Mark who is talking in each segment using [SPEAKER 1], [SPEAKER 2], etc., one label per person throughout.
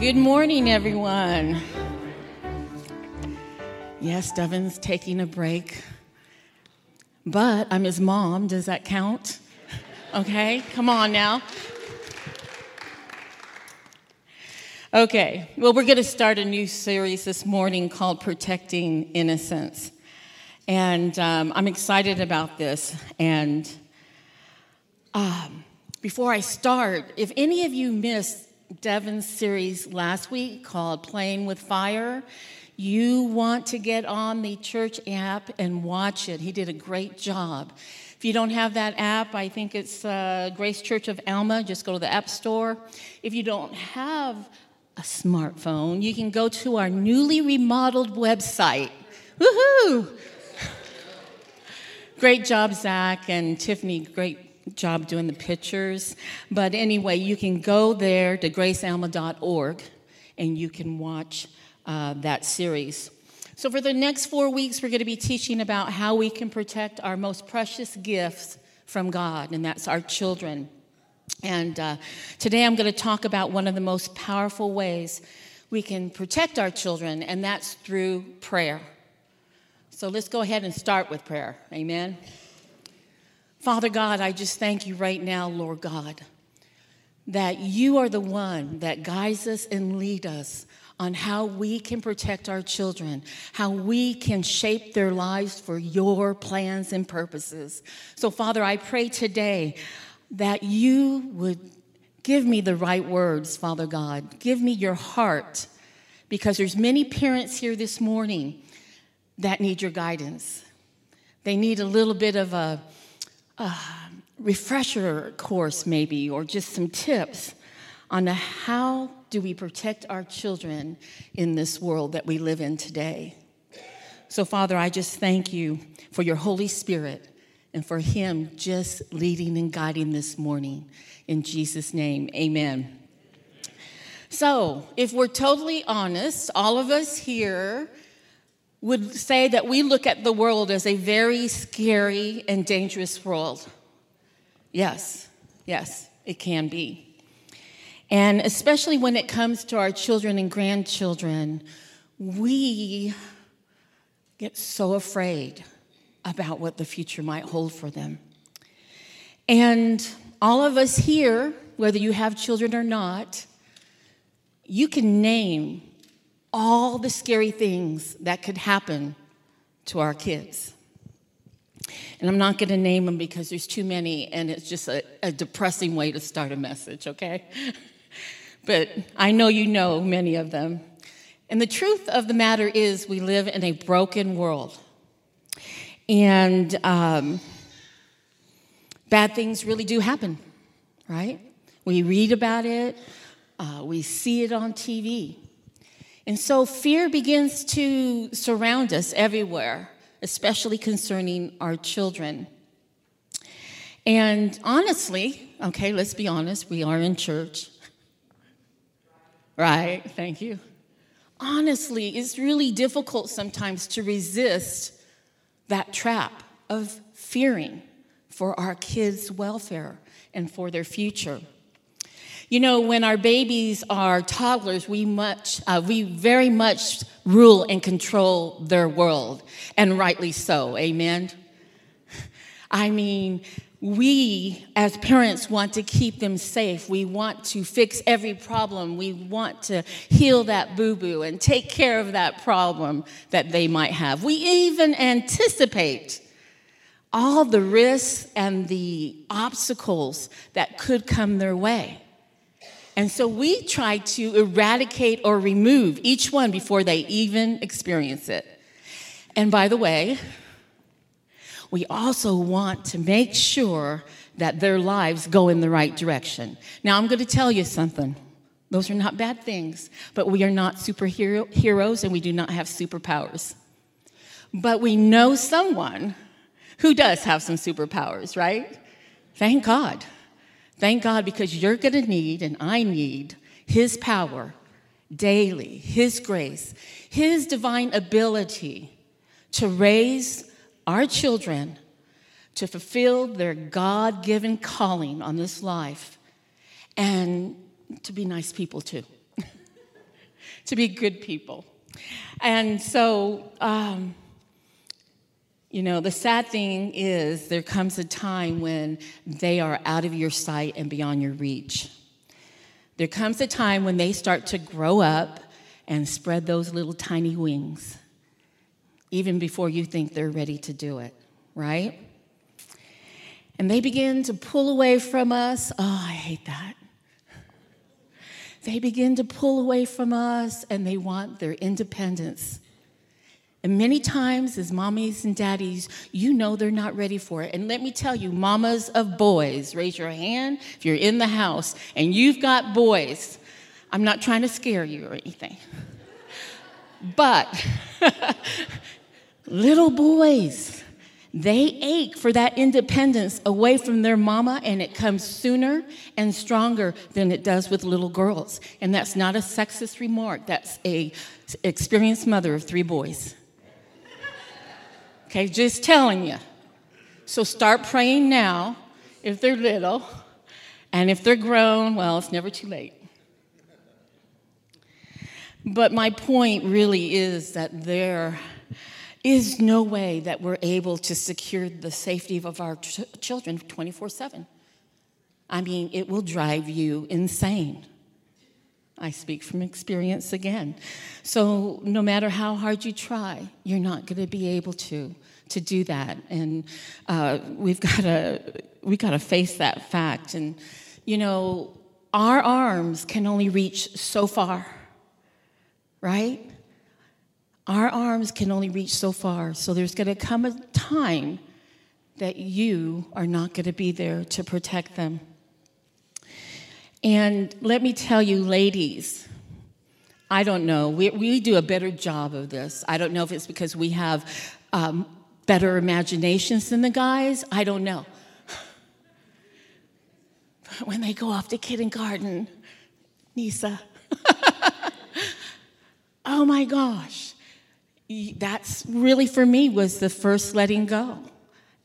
[SPEAKER 1] Good morning, everyone. Yes, Devin's taking a break, but I'm his mom. Does that count? Okay, come on now. Okay, well, we're going to start a new series this morning called Protecting Innocence. And um, I'm excited about this. And um, before I start, if any of you missed Devin's series last week called Playing with Fire, you want to get on the church app and watch it. He did a great job. If you don't have that app, I think it's uh, Grace Church of Alma. Just go to the App Store. If you don't have a smartphone, you can go to our newly remodeled website. Woohoo! Great job, Zach and Tiffany. Great job doing the pictures. But anyway, you can go there to gracealma.org and you can watch uh, that series. So, for the next four weeks, we're going to be teaching about how we can protect our most precious gifts from God, and that's our children. And uh, today I'm going to talk about one of the most powerful ways we can protect our children, and that's through prayer. So let's go ahead and start with prayer. Amen. Father God, I just thank you right now, Lord God, that you are the one that guides us and lead us on how we can protect our children, how we can shape their lives for your plans and purposes. So, Father, I pray today that you would give me the right words, Father God. Give me your heart because there's many parents here this morning that need your guidance. They need a little bit of a, a refresher course maybe or just some tips on how do we protect our children in this world that we live in today. So Father, I just thank you for your Holy Spirit and for Him just leading and guiding this morning. In Jesus' name, amen. So, if we're totally honest, all of us here would say that we look at the world as a very scary and dangerous world. Yes, yes, it can be. And especially when it comes to our children and grandchildren, we get so afraid about what the future might hold for them. And all of us here, whether you have children or not, you can name all the scary things that could happen to our kids. And I'm not going to name them because there's too many, and it's just a, a depressing way to start a message, okay? but I know you know many of them. And the truth of the matter is, we live in a broken world. And um, bad things really do happen, right? We read about it, uh, we see it on TV. And so fear begins to surround us everywhere, especially concerning our children. And honestly, okay, let's be honest, we are in church. Right, thank you. Honestly, it's really difficult sometimes to resist that trap of fearing for our kids' welfare and for their future. You know, when our babies are toddlers, we much, uh, we very much rule and control their world, and rightly so. Amen. I mean, we as parents want to keep them safe. We want to fix every problem. We want to heal that boo boo and take care of that problem that they might have. We even anticipate all the risks and the obstacles that could come their way. And so we try to eradicate or remove each one before they even experience it. And by the way, we also want to make sure that their lives go in the right direction. Now, I'm going to tell you something. Those are not bad things, but we are not superheroes and we do not have superpowers. But we know someone who does have some superpowers, right? Thank God. Thank God because you're going to need, and I need, His power daily, His grace, His divine ability to raise our children to fulfill their God given calling on this life and to be nice people too. to be good people. And so, um, you know, the sad thing is there comes a time when they are out of your sight and beyond your reach. There comes a time when they start to grow up and spread those little tiny wings, even before you think they're ready to do it, right? And they begin to pull away from us. Oh, I hate that. They begin to pull away from us and they want their independence. And many times, as mommies and daddies, you know they're not ready for it. And let me tell you, mamas of boys, raise your hand if you're in the house and you've got boys. I'm not trying to scare you or anything. But little boys, they ache for that independence away from their mama, and it comes sooner and stronger than it does with little girls. And that's not a sexist remark. That's a experienced mother of three boys. Okay, just telling you. So start praying now if they're little, and if they're grown, well, it's never too late. But my point really is that there is no way that we're able to secure the safety of our ch- children 24 7. I mean, it will drive you insane. I speak from experience again. So, no matter how hard you try, you're not going to be able to to do that, and uh, we've got to we got to face that fact. And you know, our arms can only reach so far, right? Our arms can only reach so far. So there's going to come a time that you are not going to be there to protect them. And let me tell you, ladies, I don't know. We, we do a better job of this. I don't know if it's because we have um, better imaginations than the guys. I don't know. But when they go off to kindergarten, Nisa, oh my gosh that's really for me was the first letting go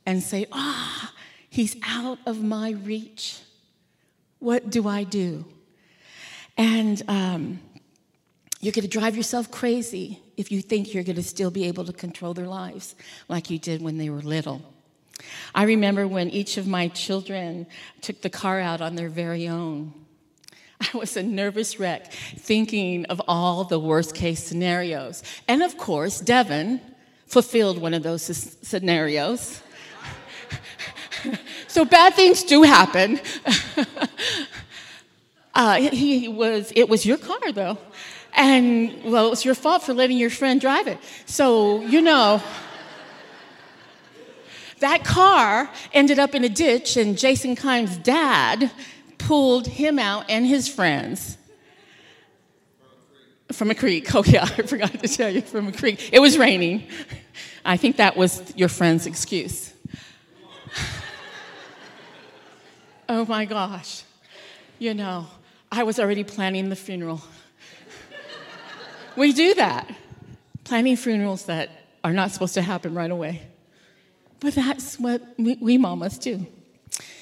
[SPEAKER 1] and say, ah, oh, he's out of my reach. What do I do? And um, you're going to drive yourself crazy if you think you're going to still be able to control their lives like you did when they were little. I remember when each of my children took the car out on their very own I was a nervous wreck thinking of all the worst case scenarios. And of course, Devin fulfilled one of those scenarios. so bad things do happen. uh, he was, it was your car though. And well, it was your fault for letting your friend drive it. So, you know, that car ended up in a ditch, and Jason Kimes' dad pulled him out and his friends from a creek. Oh, yeah, I forgot to tell you from a creek. It was raining. I think that was your friend's excuse. Oh my gosh. You know, I was already planning the funeral. we do that, planning funerals that are not supposed to happen right away. But that's what we, mamas do.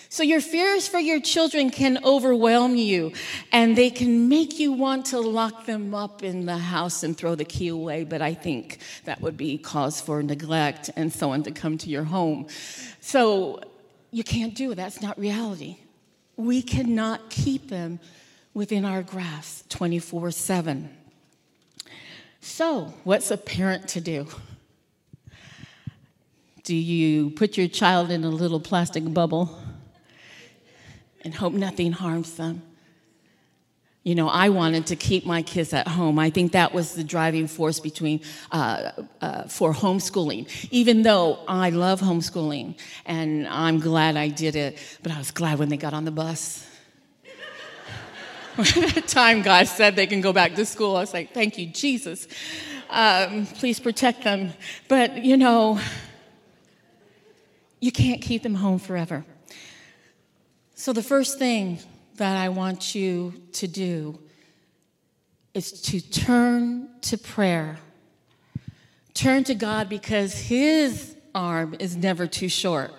[SPEAKER 1] So your fears for your children can overwhelm you and they can make you want to lock them up in the house and throw the key away. But I think that would be cause for neglect and someone to come to your home. So you can't do it. That's not reality. We cannot keep them within our grasp 24 7. So, what's a parent to do? Do you put your child in a little plastic bubble and hope nothing harms them. You know, I wanted to keep my kids at home. I think that was the driving force between uh, uh, for homeschooling. Even though I love homeschooling and I'm glad I did it, but I was glad when they got on the bus. That time God said they can go back to school, I was like, "Thank you, Jesus. Um, please protect them." But you know, you can't keep them home forever. So, the first thing that I want you to do is to turn to prayer. Turn to God because His arm is never too short,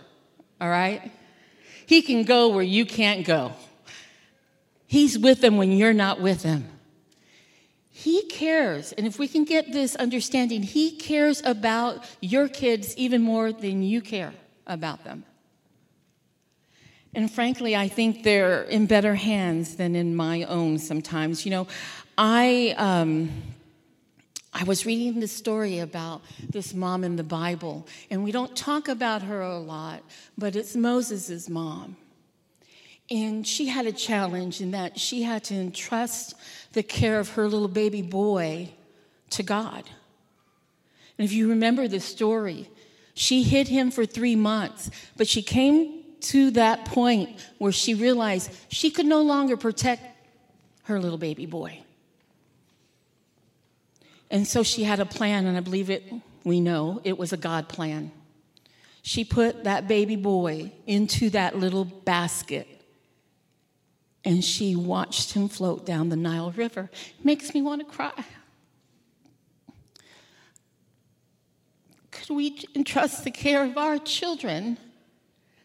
[SPEAKER 1] all right? He can go where you can't go. He's with them when you're not with them. He cares. And if we can get this understanding, He cares about your kids even more than you care about them. And frankly, I think they're in better hands than in my own sometimes. You know, I. Um, I was reading this story about this mom in the Bible, and we don't talk about her a lot, but it's Moses' mom. And she had a challenge in that she had to entrust the care of her little baby boy to God. And if you remember the story, she hid him for three months, but she came to that point where she realized she could no longer protect her little baby boy. And so she had a plan, and I believe it, we know it was a God plan. She put that baby boy into that little basket and she watched him float down the Nile River. It makes me want to cry. Could we entrust the care of our children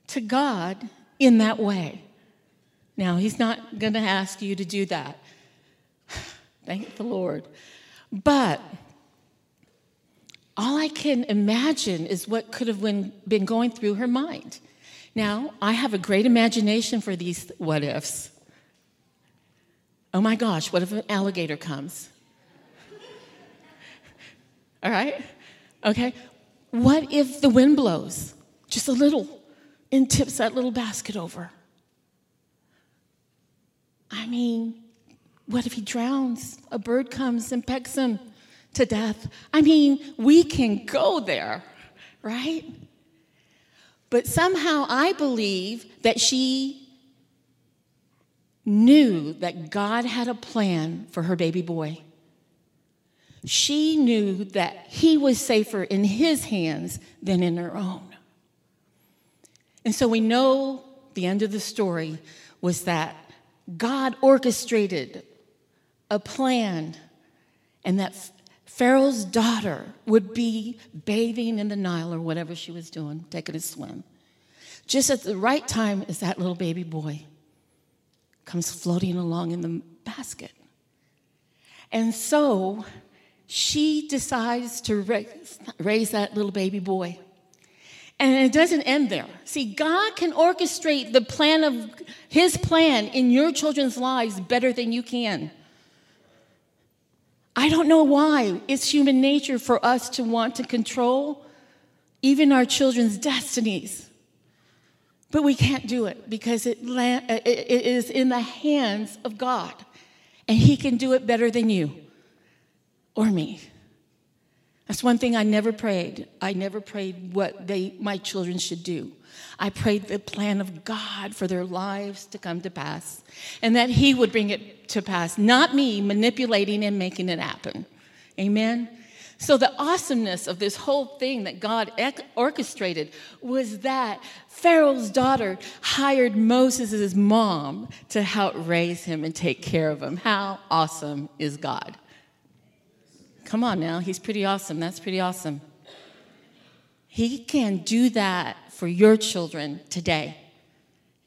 [SPEAKER 1] to God in that way? Now, He's not going to ask you to do that. Thank the Lord. But all I can imagine is what could have been, going through her mind. Now, I have a great imagination for these what ifs. Oh my gosh, what if an alligator comes? All right? Okay. What if the wind blows just a little and tips that little basket over? I mean, what if he drowns? A bird comes and pecks him to death. I mean, we can go there, right? But somehow I believe that she knew that God had a plan for her baby boy. She knew that he was safer in his hands than in her own. And so we know the end of the story was that God orchestrated a plan, and that Pharaoh's daughter would be bathing in the Nile or whatever she was doing, taking a swim. Just at the right time as that little baby boy comes floating along in the basket. And so she decides to raise, that little baby boy. And it doesn't end there. See, God can orchestrate the plan of His plan in your children's lives better than you can. I don't know why. It's human nature for us to want to control even our children's destinies. But we can't do it because it, uh, it is in the hands of God. And He can do it better than you or me. That's one thing I never prayed. I never prayed what they, my children should do. I prayed the plan of God for their lives to come to pass and that He would bring it to pass, not me manipulating and making it happen. Amen? So, the awesomeness of this whole thing that God orchestrated was that Pharaoh's daughter hired Moses' mom to help raise him and take care of him. How awesome is God? Come on now, he's pretty awesome. That's pretty awesome. He can do that for your children today.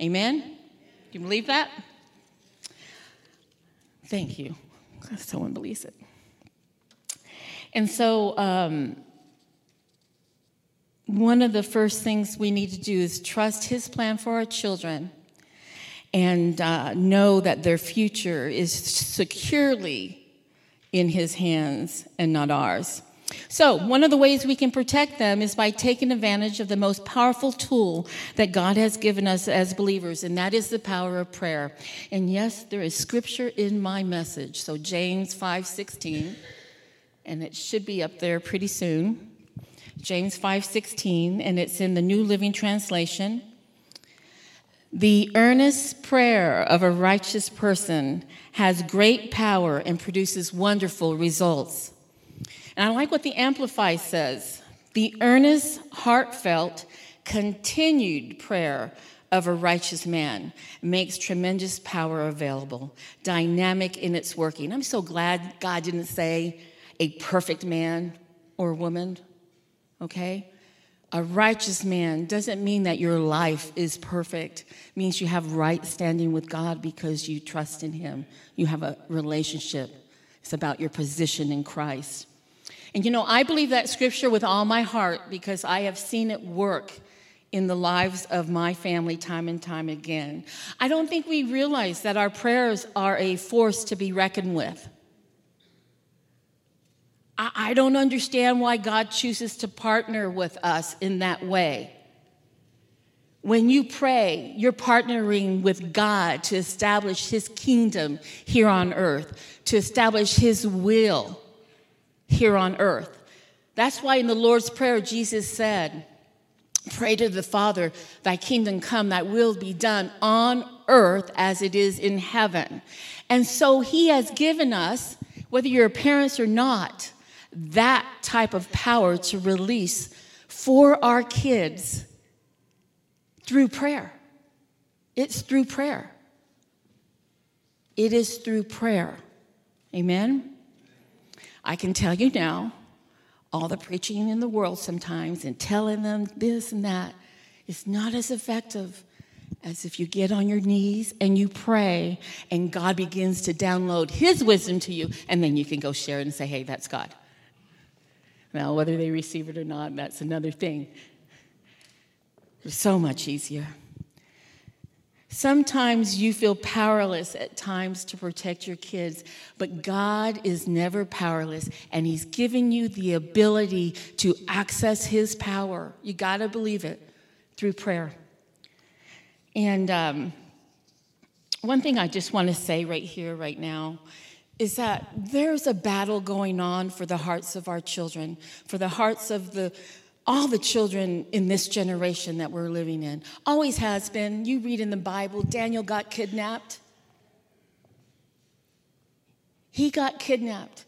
[SPEAKER 1] Amen? Do you believe that? Thank you. Someone believes it. And so, um, one of the first things we need to do is trust His plan for our children and uh, know that their future is securely in His hands and not ours. So, one of the ways we can protect them is by taking advantage of the most powerful tool that God has given us as believers, and that is the power of prayer. And yes, there is scripture in my message. So, James 5:16, and it should be up there pretty soon. James 5:16, and it's in the New Living Translation. The earnest prayer of a righteous person has great power and produces wonderful results. And I like what the Amplify says the earnest, heartfelt, continued prayer of a righteous man makes tremendous power available, dynamic in its working. I'm so glad God didn't say a perfect man or woman, okay? A righteous man doesn't mean that your life is perfect. It means you have right standing with God because you trust in him. You have a relationship It's about your position in Christ. And you know, I believe that scripture with all my heart because I have seen it work in the lives of my family time and time again. I don't think we realize that our prayers are a force to be reckoned with. I, don't understand why God chooses to partner with us in that way. When you pray, you're partnering with God to establish His kingdom here on earth, to establish His will here on earth. That's why in the Lord's Prayer, Jesus said, Pray to the Father, thy kingdom come, thy will be done on earth as it is in heaven. And so he has given us, whether you're parents or not, that type of power to release for our kids through prayer. It's through prayer. It is through prayer. Amen? I can tell you now, all the preaching in the world sometimes and telling them this and that is not as effective as if you get on your knees and you pray and God begins to download His wisdom to you, and then you can go share and say, hey, that's God. Now, whether they receive it or not, that's another thing. It's so much easier. Sometimes you feel powerless at times to protect your kids, but God is never powerless, and He's given you the ability to access His power. You got to believe it through prayer. And um, one thing I just want to say right here, right now, is that there's a battle going on for the hearts of our children, for the hearts of the all the children in this generation that we're living in. Always has been. You read in the Bible, Daniel got kidnapped. He got kidnapped,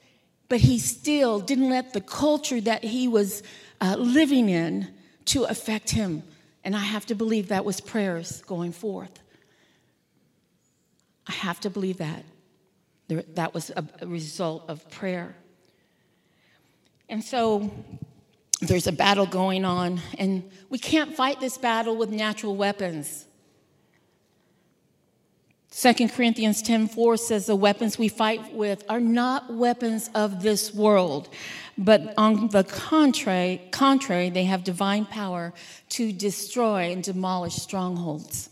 [SPEAKER 1] but he still didn't let the culture that he was uh, living in to affect him. And I have to believe that was prayers going forth. I have to believe that. That was a result of prayer. And so there's a battle going on, and we can't fight this battle with natural weapons. 2 Corinthians 10:4 says the weapons we fight with are not weapons of this world, but on the contrary, contrary, they have divine power to destroy and demolish strongholds.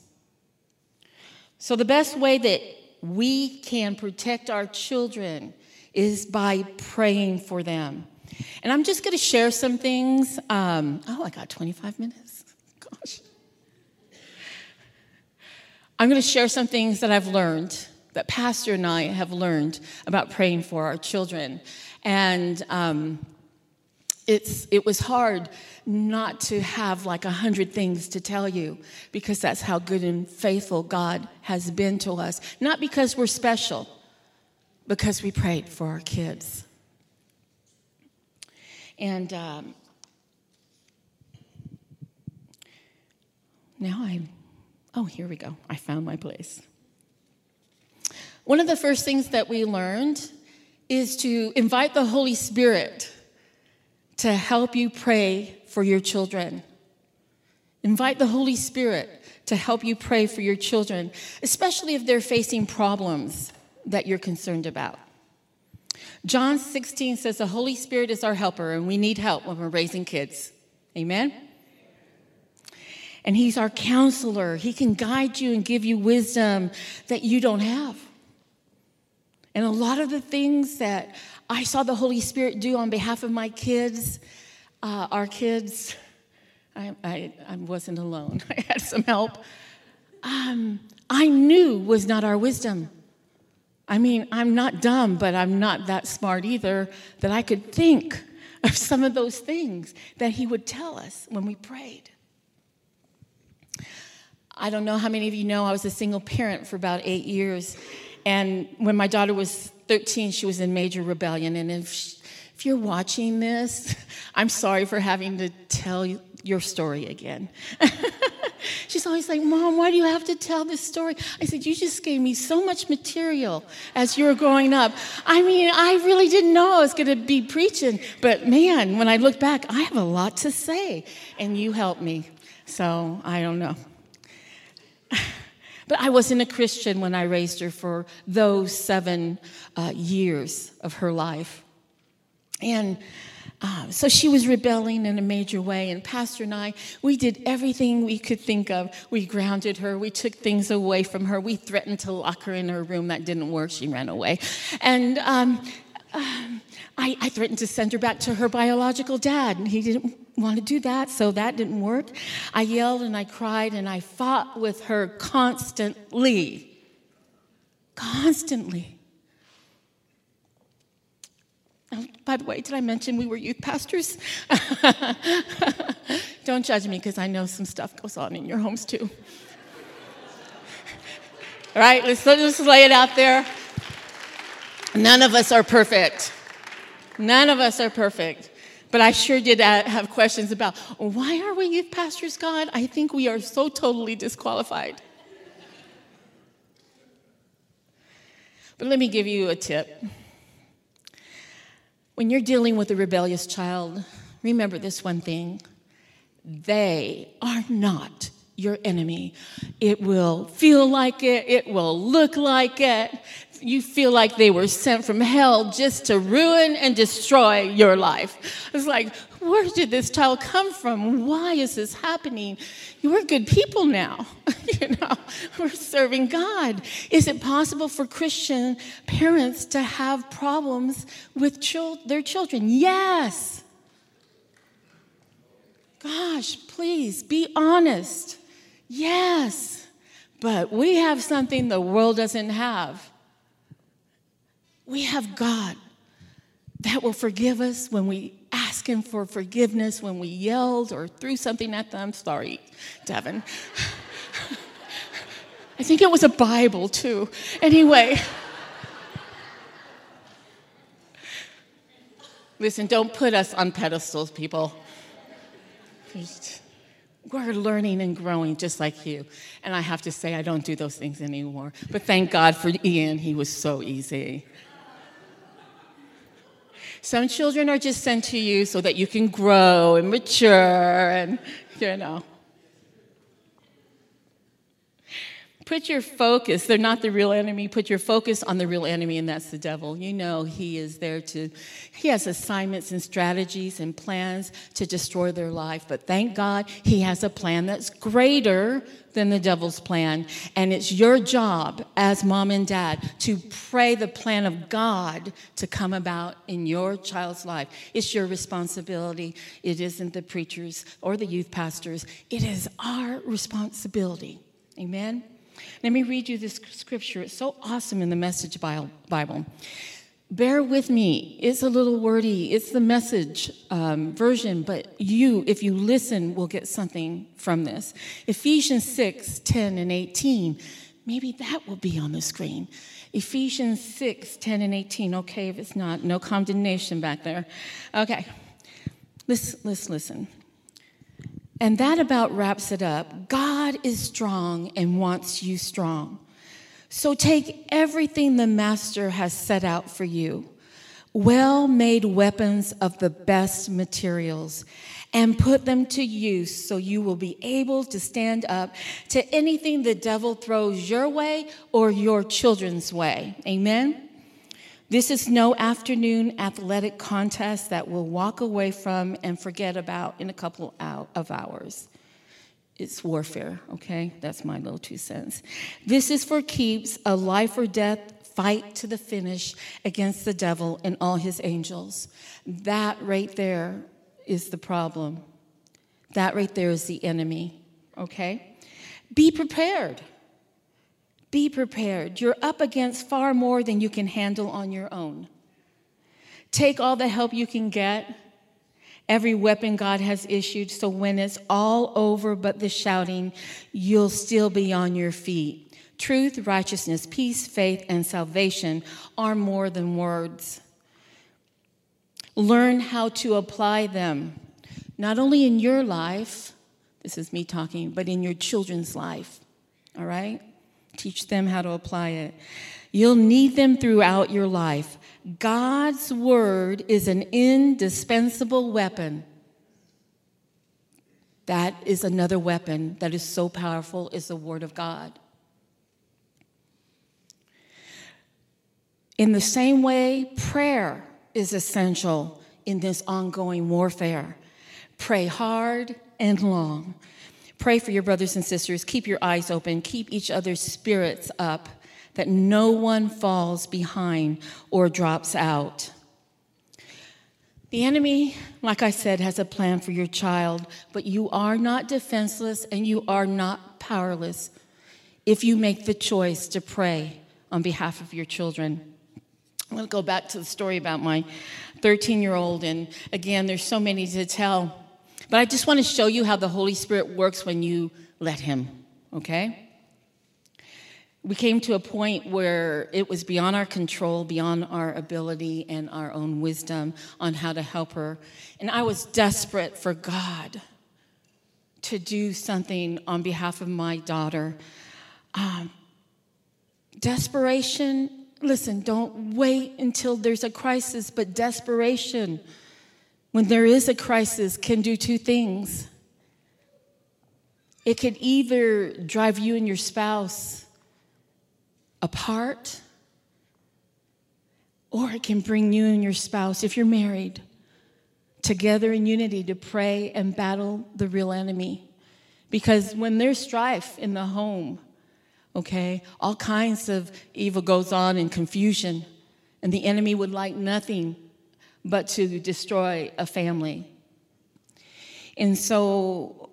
[SPEAKER 1] So the best way that we can protect our children is by praying for them. And I'm just going to share some things. Um, oh, I got 25 minutes. Gosh. I'm going to share some things that I've learned, that Pastor and I have learned about praying for our children. And um, it's, it was hard not to have like a hundred things to tell you because that's how good and faithful God has been to us. Not because we're special, because we prayed for our kids. And um, now I'm, oh, here we go. I found my place. One of the first things that we learned is to invite the Holy Spirit to help you pray for your children. Invite the Holy Spirit to help you pray for your children, especially if they're facing problems that you're concerned about. John 16 says the Holy Spirit is our helper, and we need help when we're raising kids. Amen? And He's our counselor. He can guide you and give you wisdom that you don't have. And a lot of the things that I saw the Holy Spirit do on behalf of my kids, uh, our kids, I, I, I, wasn't alone. I had some help. Um, I knew was not our wisdom. I mean, I'm not dumb, but I'm not that smart either that I could think of some of those things that he would tell us when we prayed. I don't know how many of you know I was a single parent for about eight years. And when my daughter was 13, she was in major rebellion. And if, she, if you're watching this, I'm sorry for having to tell your story again. She's always like, Mom, why do you have to tell this story? I said, You just gave me so much material as you were growing up. I mean, I really didn't know I was going to be preaching, but man, when I look back, I have a lot to say, and you helped me. So I don't know. But I wasn't a Christian when I raised her for those seven uh, years of her life. And uh, so she was rebelling in a major way, and Pastor and I, we did everything we could think of. We grounded her, we took things away from her, we threatened to lock her in her room. That didn't work, she ran away. And um, um, I, I, threatened to send her back to her biological dad, and he didn't want to do that, so that didn't work. I yelled and I cried and I fought with her constantly. Constantly. Oh, by the way, did I mention we were youth pastors? Don't judge me because I know some stuff goes on in your homes too. All right, let's just lay it out there. None of us are perfect. None of us are perfect. But I sure did have questions about why are we youth pastors, God? I think we are so totally disqualified. But let me give you a tip. When you're dealing with a rebellious child, remember this one thing they are not your enemy. It will feel like it, it will look like it. You feel like they were sent from hell just to ruin and destroy your life. It's like, where did this child come from? Why is this happening? We're good people now. you know, we're serving God. Is it possible for Christian parents to have problems with chil- their children? Yes. Gosh, please be honest. Yes. But we have something the world doesn't have. We have God that will forgive us when we ask Him for forgiveness, when we yelled or threw something at them. Sorry, Devin. I think it was a Bible too. Anyway. Listen, don't put us on pedestals, people. We're learning and growing just like you. And I have to say, I don't do those things anymore. But thank God for Ian, he was so easy. Some children are just sent to you so that you can grow and mature and, you know. Put your focus, they're not the real enemy. Put your focus on the real enemy, and that's the devil. You know, he is there to, he has assignments and strategies and plans to destroy their life. But thank God he has a plan that's greater than the devil's plan. And it's your job as mom and dad to pray the plan of God to come about in your child's life. It's your responsibility. It isn't the preachers or the youth pastors, it is our responsibility. Amen? Let me read you this scripture. It's so awesome in the Message Bible. Bear with me. It's a little wordy. It's the message um, version, but you, if you listen, will get something from this. Ephesians 6 10 and 18. Maybe that will be on the screen. Ephesians 6 10 and 18. Okay, if it's not, no condemnation back there. Okay, let's, let's listen. And that about wraps it up. God is strong and wants you strong. So take everything the Master has set out for you well made weapons of the best materials and put them to use so you will be able to stand up to anything the devil throws your way or your children's way. Amen. This is no afternoon athletic contest that we'll walk away from and forget about in a couple of hours. It's warfare, okay? That's my little two cents. This is for keeps, a life or death fight to the finish against the devil and all his angels. That right there is the problem. That right there is the enemy, okay? Be prepared. Be prepared. You're up against far more than you can handle on your own. Take all the help you can get, every weapon God has issued, so when it's all over but the shouting, you'll still be on your feet. Truth, righteousness, peace, faith, and salvation are more than words. Learn how to apply them, not only in your life, this is me talking, but in your children's life. All right? teach them how to apply it. You'll need them throughout your life. God's word is an indispensable weapon. That is another weapon that is so powerful is the word of God. In the same way, prayer is essential in this ongoing warfare. Pray hard and long. Pray for your brothers and sisters. Keep your eyes open. Keep each other's spirits up that no one falls behind or drops out. The enemy, like I said, has a plan for your child, but you are not defenseless and you are not powerless if you make the choice to pray on behalf of your children. I'm going to go back to the story about my 13 year old, and again, there's so many to tell, but I just want to show you how the Holy Spirit works when you let Him, okay? we came to a point where it was beyond our control, beyond our ability and our own wisdom on how to help her. And I was desperate for God to do something on behalf of my daughter. Um, desperation, listen, don't wait until there's a crisis, but desperation, when there is a crisis, can do two things. It could either drive you and your spouse apart, or it can bring you and your spouse, if you're married, together in unity to pray and battle the real enemy. Because when there's strife in the home, okay, all kinds of evil goes on and confusion, and the enemy would like nothing but to destroy a family. And so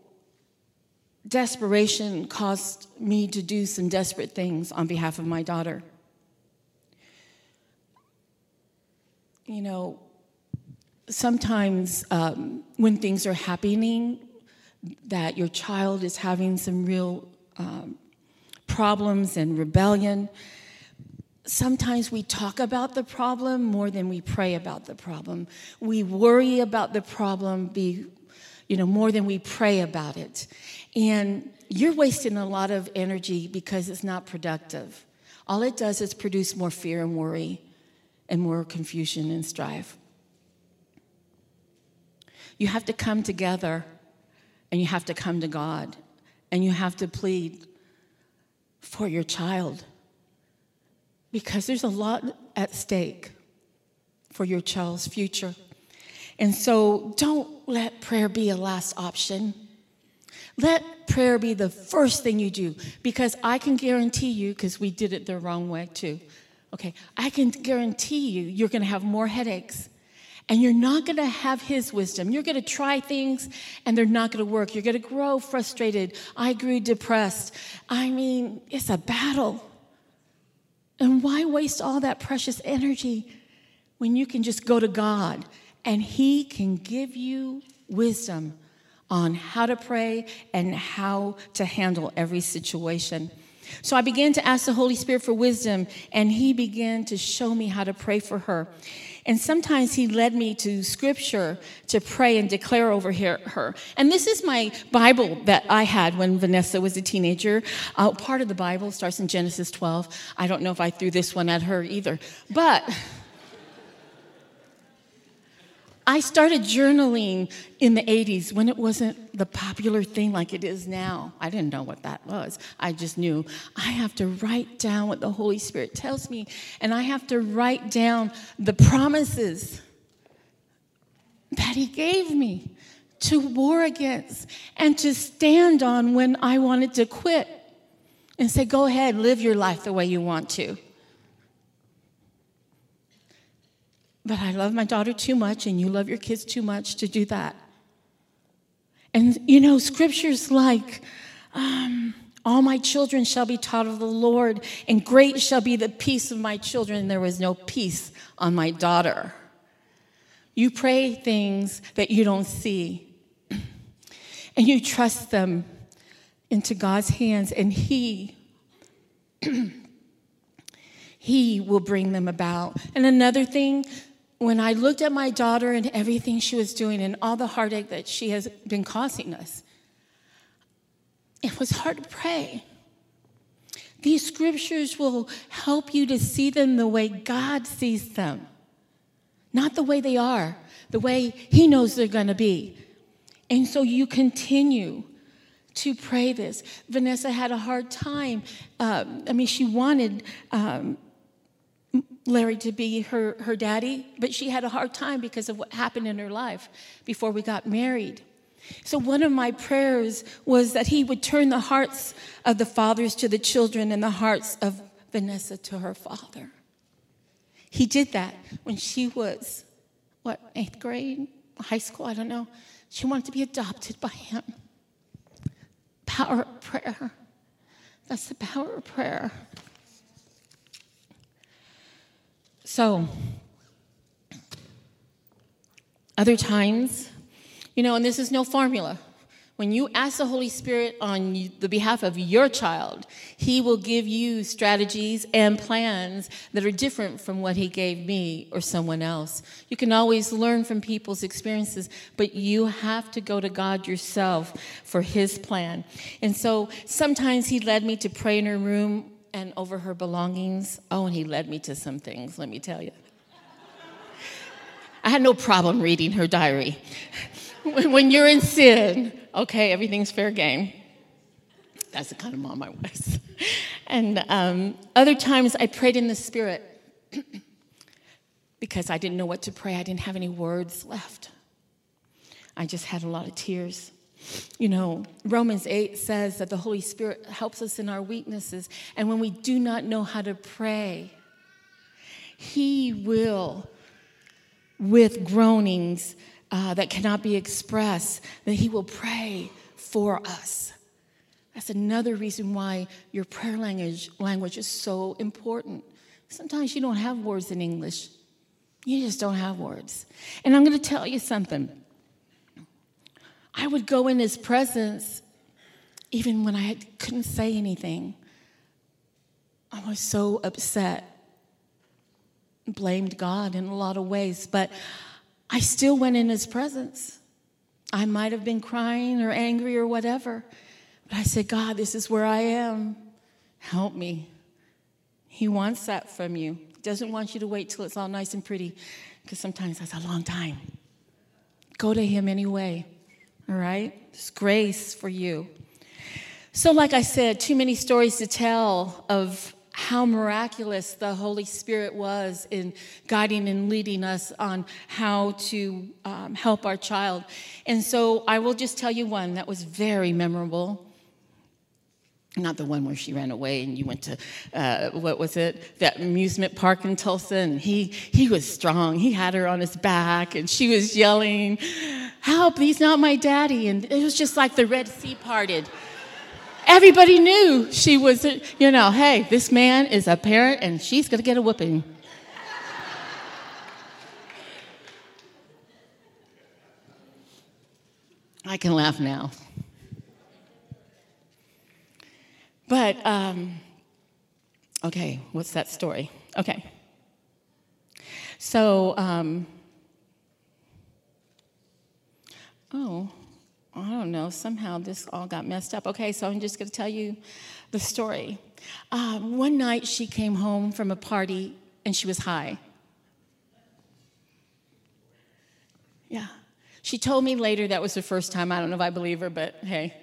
[SPEAKER 1] desperation caused me to do some desperate things on behalf of my daughter. You know, sometimes um, when things are happening, that your child is having some real um, problems and rebellion, sometimes we talk about the problem more than we pray about the problem. We worry about the problem be, you know, more than we pray about it. And you're wasting a lot of energy because it's not productive. All it does is produce more fear and worry and more confusion and strife. You have to come together and you have to come to God and you have to plead for your child because there's a lot at stake for your child's future. And so don't let prayer be a last option. Let prayer be the first thing you do because I can guarantee you, because we did it the wrong way too. Okay, I can guarantee you, you're to have more headaches and you're not going to have his wisdom. You're going to try things and they're not going to work. You're going to grow frustrated. I grew depressed. I mean, it's a battle. And why waste all that precious energy when you can just go to God and he can give you wisdom on how to pray and how to handle every situation. So I began to ask the Holy Spirit for wisdom, and He began to show me how to pray for her. And sometimes He led me to scripture to pray and declare over her. And this is my Bible that I had when Vanessa was a teenager. Uh, part of the Bible starts in Genesis 12. I don't know if I threw this one at her either, but. I started journaling in the 80s when it wasn't the popular thing like it is now. I didn't know what that was. I just knew I have to write down what the Holy Spirit tells me, and I have to write down the promises that He gave me to war against and to stand on when I wanted to quit and say, Go ahead, live your life the way you want to. But I love my daughter too much, and you love your kids too much to do that. And you know, scriptures like, um, all my children shall be taught of the Lord, and great shall be the peace of my children. There was no peace on my daughter. You pray things that you don't see, and you trust them into God's hands, and He. he will bring them about. And another thing, when I looked at my daughter and everything she was doing and all the heartache that she has been causing us, it was hard to pray. These scriptures will help you to see them the way God sees them, not the way they are, the way He knows they're going to be. And so you continue to pray this. Vanessa had a hard time. Um, I mean, she wanted um, Larry to be her, her daddy, but she had a hard time because of what happened in her life before we got married. So, one of my prayers was that he would turn the hearts of the fathers to the children and the hearts of Vanessa to her father. He did that when she was, what, eighth grade, high school, I don't know. She wanted to be adopted by him. Power of prayer. That's the power of prayer. So, other times, you know, and this is no formula. When you ask the Holy Spirit on the behalf of your child, He will give you strategies and plans that are different from what He gave me or someone else. You can always learn from people's experiences, but you have to go to God yourself for His plan. And so sometimes He led me to pray in her room and over her belongings. Oh, and he led me to some things, let me tell you. I had no problem reading her diary. when you're in sin, okay, everything's fair game. That's the kind of mom I was. And um, other times I prayed in the spirit because I didn't know what to pray. I didn't have any words left. I just had a lot of tears. You know, Romans 8 says that the Holy Spirit helps us in our weaknesses. And when we do not know how to pray, He will, with groanings uh, that cannot be expressed, that He will pray for us. That's another reason why your prayer language, language is so important. Sometimes you don't have words in English. You just don't have words. And I'm going to tell you something. I would go in his presence even when I couldn't say anything. I was so upset, blamed God in a lot of ways, but I still went in his presence. I might have been crying or angry or whatever, but I said, God, this is where I am. Help me. He wants that from you. He doesn't want you to wait till it's all nice and pretty, because sometimes that's a long time. Go to him anyway all right? There's grace for you. So, like I said, too many stories to tell of how miraculous the Holy Spirit was in guiding and leading us on how to um, help our child. And so I will just tell you one that was very memorable. Not the one where she ran away and you went to, uh, what was it, that amusement park in Tulsa, and he, he was strong. He had her on his back, and she was yelling, Help, he's not my daddy. And it was just like the Red Sea parted. Everybody knew she was, you know, hey, this man is a parent and she's going to get a whooping. I can laugh now. But, um, okay, what's that story? Okay. So, um, oh, I don't know, somehow this all got messed up. Okay, so I'm just going to tell you the story. Uh, one night she came home from a party and she was high. Yeah. She told me later that was the first time. I don't know if I believe her, but hey.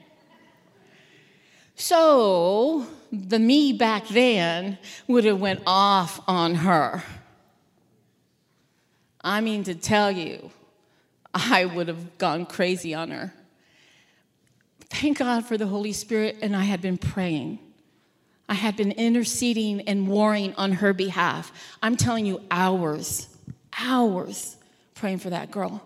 [SPEAKER 1] So the me back then would have went off on her. I mean to tell you, I would have gone crazy on her. Thank God for the Holy Spirit, and I had been praying. I had been interceding and warring on her behalf. I'm telling you, hours, hours praying for that girl.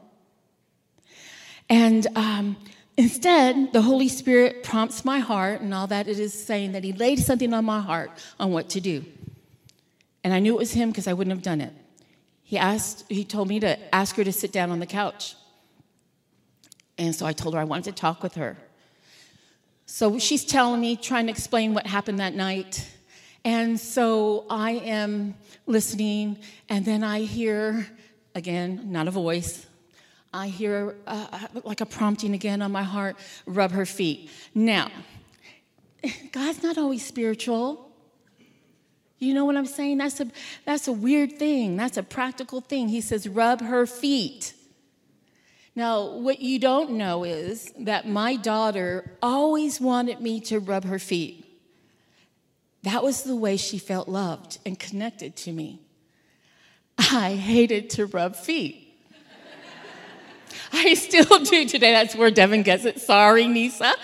[SPEAKER 1] And um, instead, the Holy Spirit prompts my heart, and all that it is saying that He laid something on my heart on what to do. And I knew it was Him because I wouldn't have done it. He asked, he told me to ask her to sit down on the couch. And so I told her I wanted to talk with her. So she's telling me, trying to explain what happened that night. And so I am listening, and then I hear, again, not a voice, I hear uh, like a prompting again on my heart rub her feet. Now, God's not always spiritual. You know what I'm saying? That's a, that's a weird thing. That's a practical thing. He says, rub her feet. Now, what you don't know is that my daughter always wanted me to rub her feet. That was the way she felt loved and connected to me. I hated to rub feet. I still do today. That's where Devin gets it. Sorry, Nisa.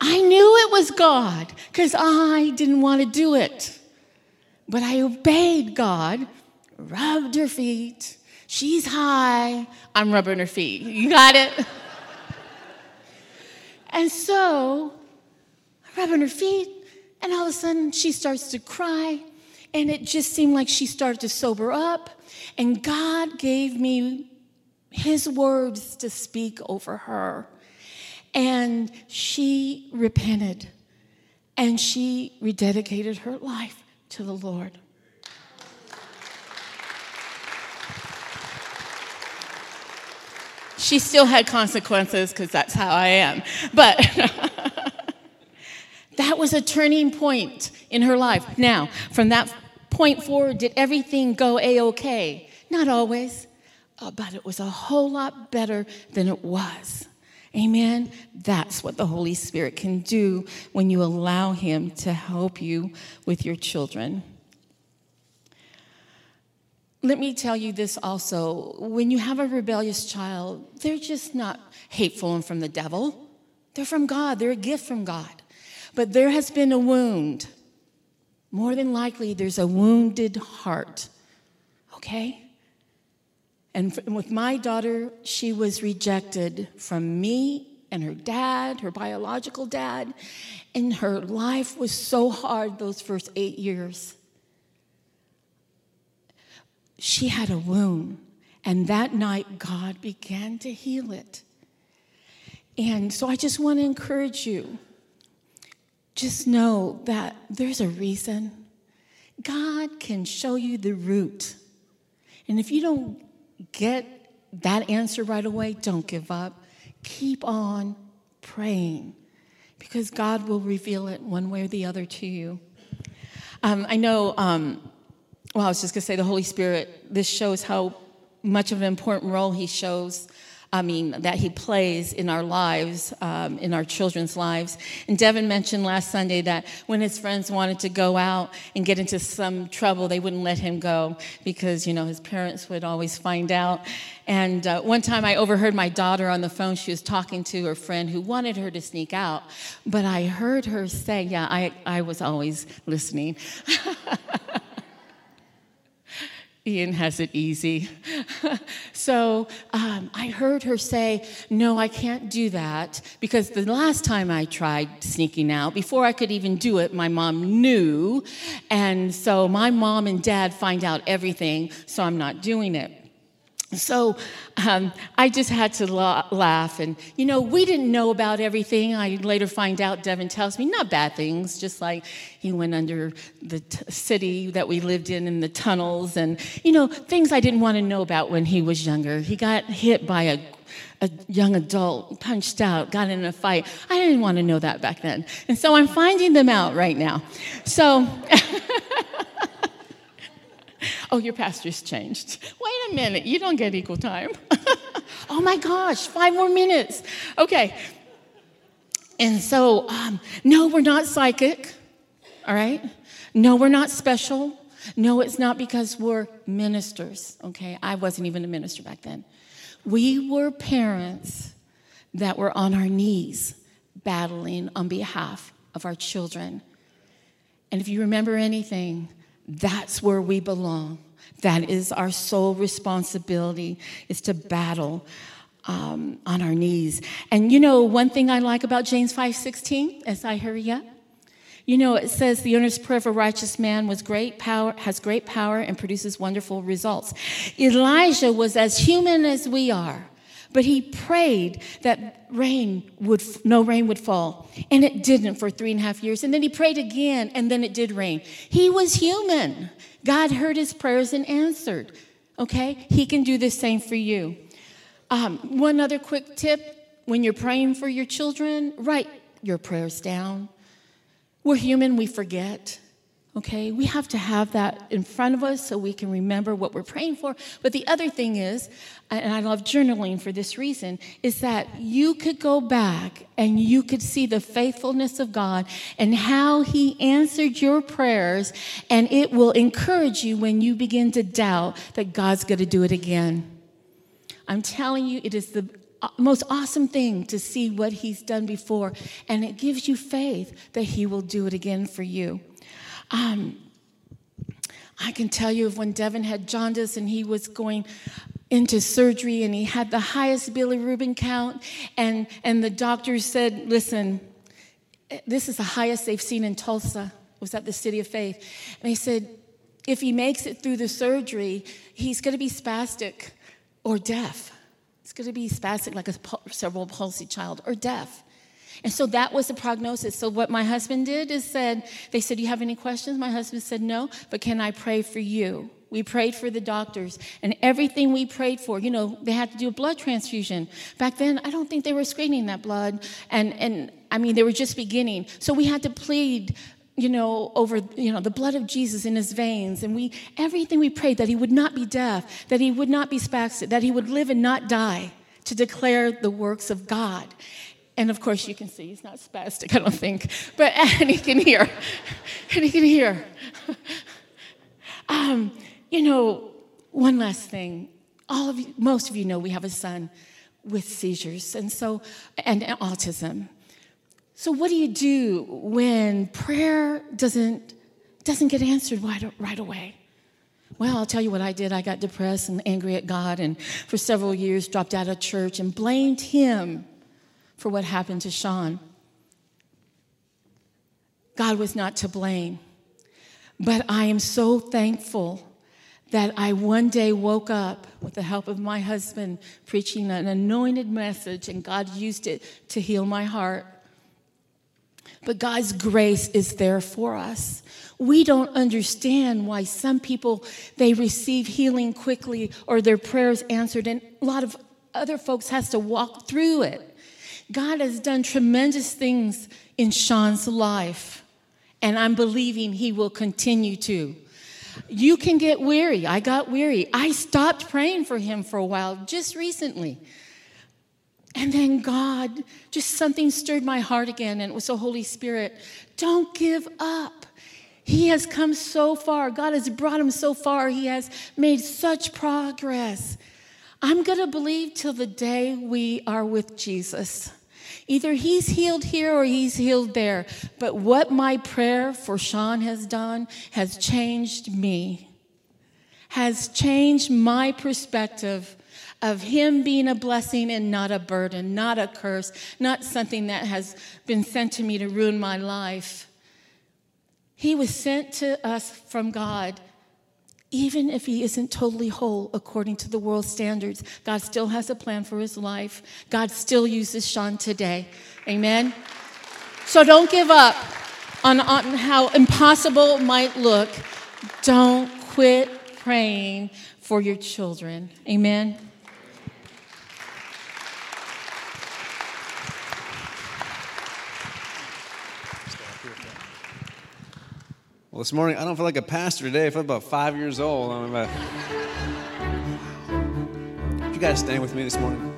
[SPEAKER 1] I knew it was God because I didn't want to do it. But I obeyed God, rubbed her feet. She's high. I'm rubbing her feet. You got it? and so, I'm rubbing her feet, and all of a sudden she starts to cry, and it just seemed like she started to sober up. And God gave me his words to speak over her. And she repented and she rededicated her life to the Lord. She still had consequences because that's how I am. But that was a turning point in her life. Now, from that point forward, did everything go A OK? Not always, uh, but it was a whole lot better than it was. Amen. That's what the Holy Spirit can do when you allow Him to help you with your children. Let me tell you this also. When you have a rebellious child, they're just not hateful and from the devil. They're from God, they're a gift from God. But there has been a wound. More than likely, there's a wounded heart. Okay? And with my daughter, she was rejected from me and her dad, her biological dad. And her life was so hard those first eight years. She had a wound, and that night, God began to heal it. And so I just want to encourage you just know that there's a reason. God can show you the root. And if you don't get that answer right away, don't give up. Keep on praying because God will reveal it one way or the other to you. Um, I know, um, well, I was just going to say the Holy Spirit, this shows how much of an important role He shows I mean, that he plays in our lives, um, in our children's lives. And Devin mentioned last Sunday that when his friends wanted to go out and get into some trouble, they wouldn't let him go because, you know, his parents would always find out. And uh, one time I overheard my daughter on the phone. She was talking to her friend who wanted her to sneak out. But I heard her say, Yeah, I, I was always listening. Ian has it easy. so um, I heard her say, No, I can't do that because the last time I tried sneaking out, before I could even do it, my mom knew. And so my mom and dad find out everything, so I'm not doing it. So um, I just had to la- laugh. And, you know, we didn't know about everything. I later find out, Devin tells me, not bad things, just like he went under the t- city that we lived in in the tunnels and, you know, things I didn't want to know about when he was younger. He got hit by a a young adult punched out, got in a fight. I didn't want to know that back then. And so I'm finding them out right now. So Oh, your pastor's changed. Wait a minute, you don't get equal time. oh my gosh, five more minutes. Okay. And so, um, no, we're not psychic, all right? No, we're not special. No, it's not because we're ministers, okay? I wasn't even a minister back then. We were parents that were on our knees battling on behalf of our children. And if you remember anything, that's where we belong. That is our sole responsibility is to battle um, on our knees. And you know, one thing I like about James 5:16, as I hurry up, you know, it says the earnest prayer of a righteous man was great power, has great power and produces wonderful results. Elijah was as human as we are. But he prayed that rain would, no rain would fall. And it didn't for three and a half years. And then he prayed again, and then it did rain. He was human. God heard his prayers and answered. Okay? He can do the same for you. Um, one other quick tip when you're praying for your children, write your prayers down. We're human, we forget. Okay, we have to have that in front of us so we can remember what we're praying for. But the other thing is, and I love journaling for this reason, is that you could go back and you could see the faithfulness of God and how He answered your prayers, and it will encourage you when you begin to doubt that God's to do it again. I'm telling you, it is the uh, most awesome thing to see what He's done before, and it gives you faith that He will do it again for you. Um, I can tell you of when Devin had jaundice and he was going into surgery and he had the highest bilirubin count, and, and the doctors said, Listen, this is the highest they've seen in Tulsa. It was at the City of Faith. And he said, if he makes it through the surgery, he's going to be spastic or deaf. It's going to be spastic like a cerebral palsy child or deaf. And so that was the prognosis. So what my husband did is said, they said, "Do You have any questions? My husband said, No, but can I pray for you? We prayed for the doctors and everything we prayed for, you know, they had to do a blood transfusion. Back then, I don't think they were screening that blood. And, and I mean, they were just beginning. So we had to plead you know, over, you know, the blood of Jesus in his veins. And we, everything we prayed that he would not be deaf, that he would not be spastic, that he would live and not die to declare the works of God. And of course, you can see he's not spastic, I don't think, but and he can hear, and he can hear. um, you know, one last thing. All of you, most of you know we have a son with seizures, and so and autism. So, what do you do when prayer doesn't doesn't get answered right, right away? Well, I'll tell you what I did. I got depressed and angry at God, and for several years dropped out of church and blamed Him for what happened to Sean. God was not to blame. But I am so thankful that I one day woke up with the help of my husband preaching an anointed message, and God used it to heal my heart. But God's grace is there for us. We don't understand why some people they receive healing quickly or their prayers answered and a lot of other folks has to walk through it. God has done tremendous things in Sean's life, and I'm believing he will continue to. You can get weary. I got weary. I stopped praying for him for a while just recently. And then God, just something stirred my heart again, and it was the Holy Spirit. Don't give up. He has come so far. God has brought him so far. He has made such progress. I'm going to believe till the day we are with Jesus. Either he's healed here or he's healed there. But what my prayer for Sean has done has changed me, has changed my perspective of him being a blessing and not a burden, not a curse, not something that has been sent to me to ruin my life. He was sent to us from God even if he isn't totally whole according to the world standards, God still has a plan for his life. God still uses Sean today. Amen. So don't give up on, on how impossible it might look. Don't quit praying for your children. Amen.
[SPEAKER 2] Well, this morning, I don't feel like a pastor today. I feel about five years old. I'm about... You guys stand with me this morning.